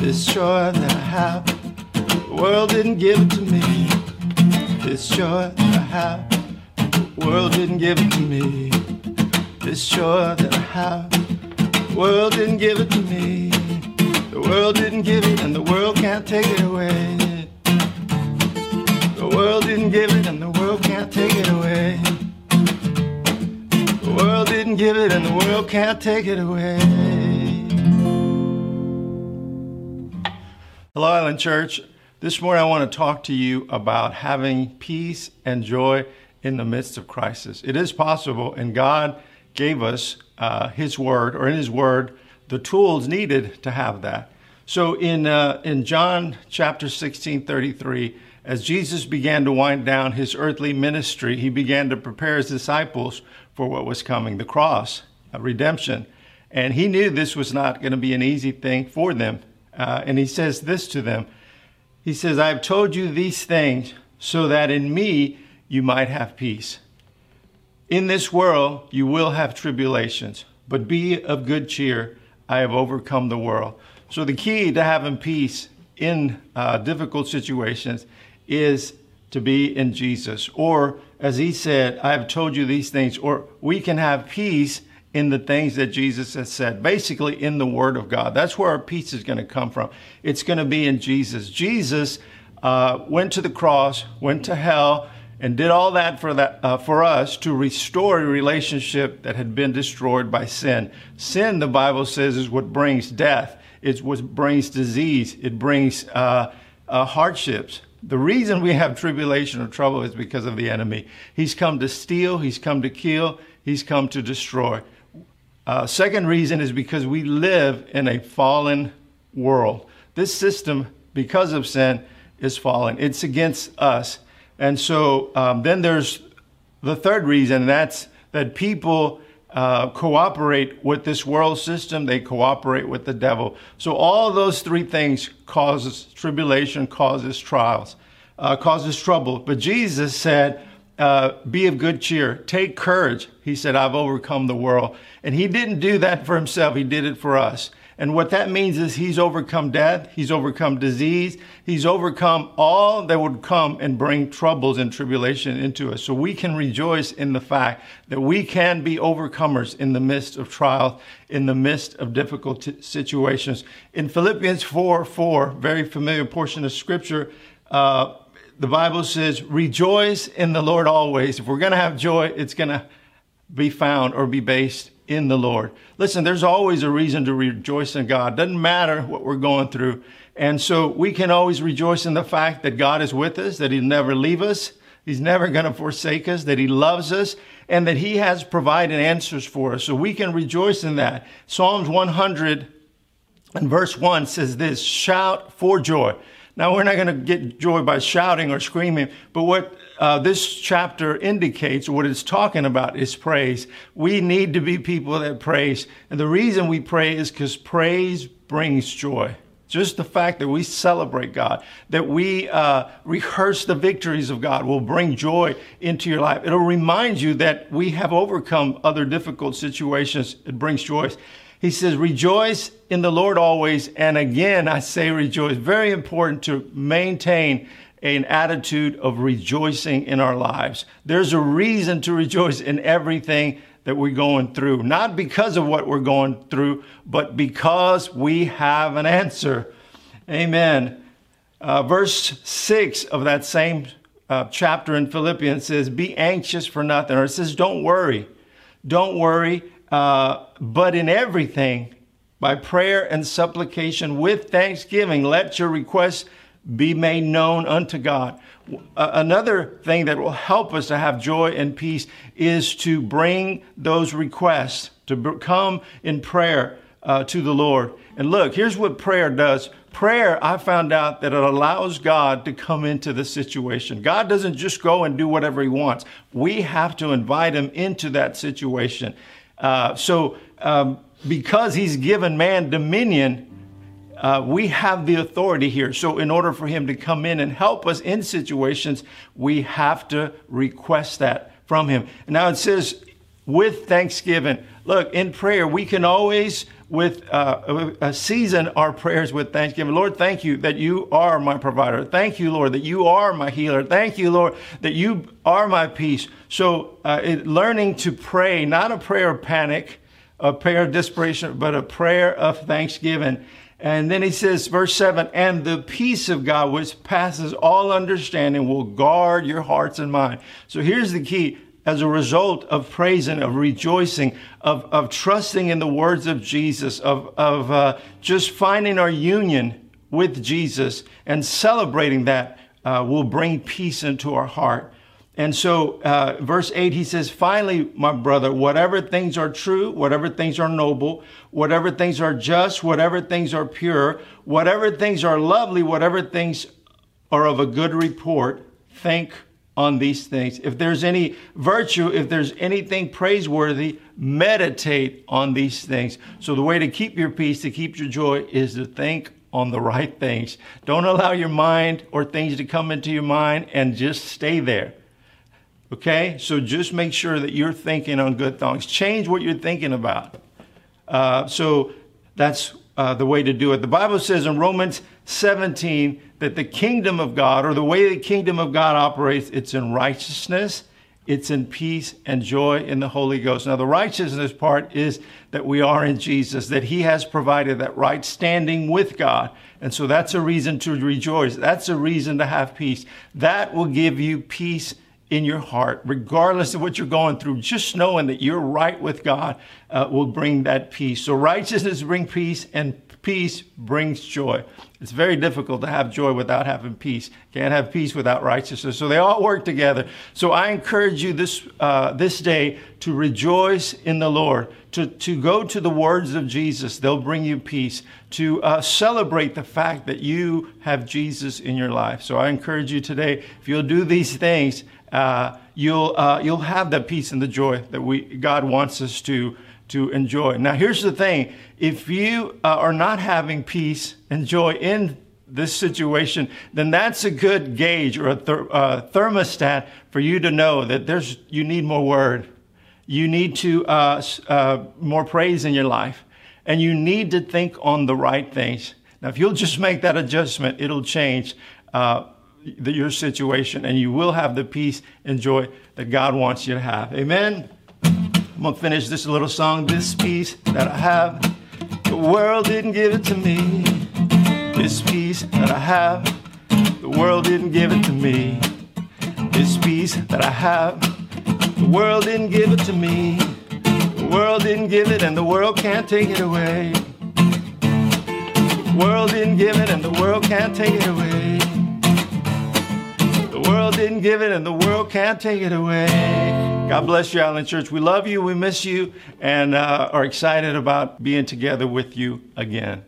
This joy that I have, the world didn't give it to me. This joy that I have, the world didn't give it to me. This joy that I have, the world didn't give it to me. The world didn't give it, and the world can't take it away. The world didn't give it, and the world can't take it away. The world didn't give it, and the world can't take it away. Hello, Island Church. This morning I want to talk to you about having peace and joy in the midst of crisis. It is possible, and God gave us uh, His Word, or in His Word, the tools needed to have that. So in, uh, in John chapter 16, 33, as Jesus began to wind down his earthly ministry, he began to prepare his disciples for what was coming the cross, redemption. And he knew this was not going to be an easy thing for them. Uh, and he says this to them He says, I have told you these things so that in me you might have peace. In this world you will have tribulations, but be of good cheer. I have overcome the world. So, the key to having peace in uh, difficult situations is to be in Jesus. Or, as he said, I have told you these things, or we can have peace in the things that Jesus has said, basically in the Word of God. That's where our peace is going to come from. It's going to be in Jesus. Jesus uh, went to the cross, went to hell, and did all that for that uh, for us to restore a relationship that had been destroyed by sin. Sin, the Bible says, is what brings death. It's what brings disease. It brings uh, uh hardships. The reason we have tribulation or trouble is because of the enemy. He's come to steal, he's come to kill, he's come to destroy. Uh, second reason is because we live in a fallen world. This system, because of sin, is fallen. It's against us. And so um, then there's the third reason that's that people uh, cooperate with this world system, they cooperate with the devil. So all those three things causes tribulation, causes trials, uh, causes trouble. But Jesus said, uh, "Be of good cheer, take courage." He said, "I've overcome the world," and he didn't do that for himself; he did it for us. And what that means is he's overcome death, he's overcome disease, he's overcome all that would come and bring troubles and tribulation into us. So we can rejoice in the fact that we can be overcomers in the midst of trial, in the midst of difficult t- situations. In Philippians 4 4, very familiar portion of scripture, uh, the Bible says, Rejoice in the Lord always. If we're going to have joy, it's going to be found or be based in the Lord. Listen, there's always a reason to rejoice in God. Doesn't matter what we're going through. And so we can always rejoice in the fact that God is with us, that He'll never leave us, He's never going to forsake us, that He loves us, and that He has provided answers for us. So we can rejoice in that. Psalms 100 and verse 1 says this shout for joy. Now, we're not going to get joy by shouting or screaming, but what uh, this chapter indicates, what it's talking about, is praise. We need to be people that praise. And the reason we pray is because praise brings joy. Just the fact that we celebrate God, that we uh, rehearse the victories of God will bring joy into your life. It'll remind you that we have overcome other difficult situations. It brings joy. He says, Rejoice in the Lord always. And again, I say rejoice. Very important to maintain an attitude of rejoicing in our lives. There's a reason to rejoice in everything that we're going through, not because of what we're going through, but because we have an answer. Amen. Uh, verse 6 of that same uh, chapter in Philippians says, Be anxious for nothing. Or it says, Don't worry. Don't worry. Uh, but in everything, by prayer and supplication with thanksgiving, let your requests be made known unto God. Another thing that will help us to have joy and peace is to bring those requests, to come in prayer uh, to the Lord. And look, here's what prayer does. Prayer, I found out that it allows God to come into the situation. God doesn't just go and do whatever He wants. We have to invite Him into that situation. Uh, so, um, because He's given man dominion, uh, we have the authority here. So, in order for him to come in and help us in situations, we have to request that from him. Now it says, with thanksgiving. look, in prayer, we can always with uh, season our prayers with thanksgiving. Lord, thank you that you are my provider. Thank you, Lord, that you are my healer. Thank you, Lord, that you are my peace. So, uh, it, learning to pray, not a prayer of panic, a prayer of desperation, but a prayer of thanksgiving. And then he says, verse 7 and the peace of God, which passes all understanding, will guard your hearts and mind. So here's the key as a result of praising, of rejoicing, of, of trusting in the words of Jesus, of, of uh, just finding our union with Jesus and celebrating that uh, will bring peace into our heart. And so, uh, verse 8, he says, Finally, my brother, whatever things are true, whatever things are noble, whatever things are just, whatever things are pure, whatever things are lovely, whatever things are of a good report, think on these things. If there's any virtue, if there's anything praiseworthy, meditate on these things. So, the way to keep your peace, to keep your joy, is to think on the right things. Don't allow your mind or things to come into your mind and just stay there. Okay? So, just make sure that you're thinking on good things. Change what you're thinking about. Uh, so, that's uh, the way to do it. The Bible says in Romans 17 that the kingdom of God, or the way the kingdom of God operates, it's in righteousness, it's in peace and joy in the Holy Ghost. Now, the righteousness part is that we are in Jesus, that He has provided that right standing with God. And so that's a reason to rejoice. That's a reason to have peace. That will give you peace in your heart, regardless of what you're going through. Just knowing that you're right with God uh, will bring that peace. So righteousness brings peace, and peace brings joy. It's very difficult to have joy without having peace. Can't have peace without righteousness. So they all work together. So I encourage you this uh, this day to rejoice in the Lord. To, to go to the words of Jesus, they'll bring you peace. To uh, celebrate the fact that you have Jesus in your life. So I encourage you today, if you'll do these things, uh, you'll uh, you'll have the peace and the joy that we God wants us to to enjoy. Now, here's the thing: if you uh, are not having peace and joy in this situation, then that's a good gauge or a ther- uh, thermostat for you to know that there's you need more word, you need to uh, uh, more praise in your life, and you need to think on the right things. Now, if you'll just make that adjustment, it'll change the, your situation and you will have the peace and joy that God wants you to have. Amen. I'm to finish this little song. This peace that I have, the world didn't give it to me. This peace that I have, the world didn't give it to me. This peace that I have, the world didn't give it to me. The world didn't give it, and the world can't take it away. The world didn't give it, and the world can't take it away The world didn't give it and the world can't take it away. God bless you, Island Church. We love you, we miss you, and uh, are excited about being together with you again.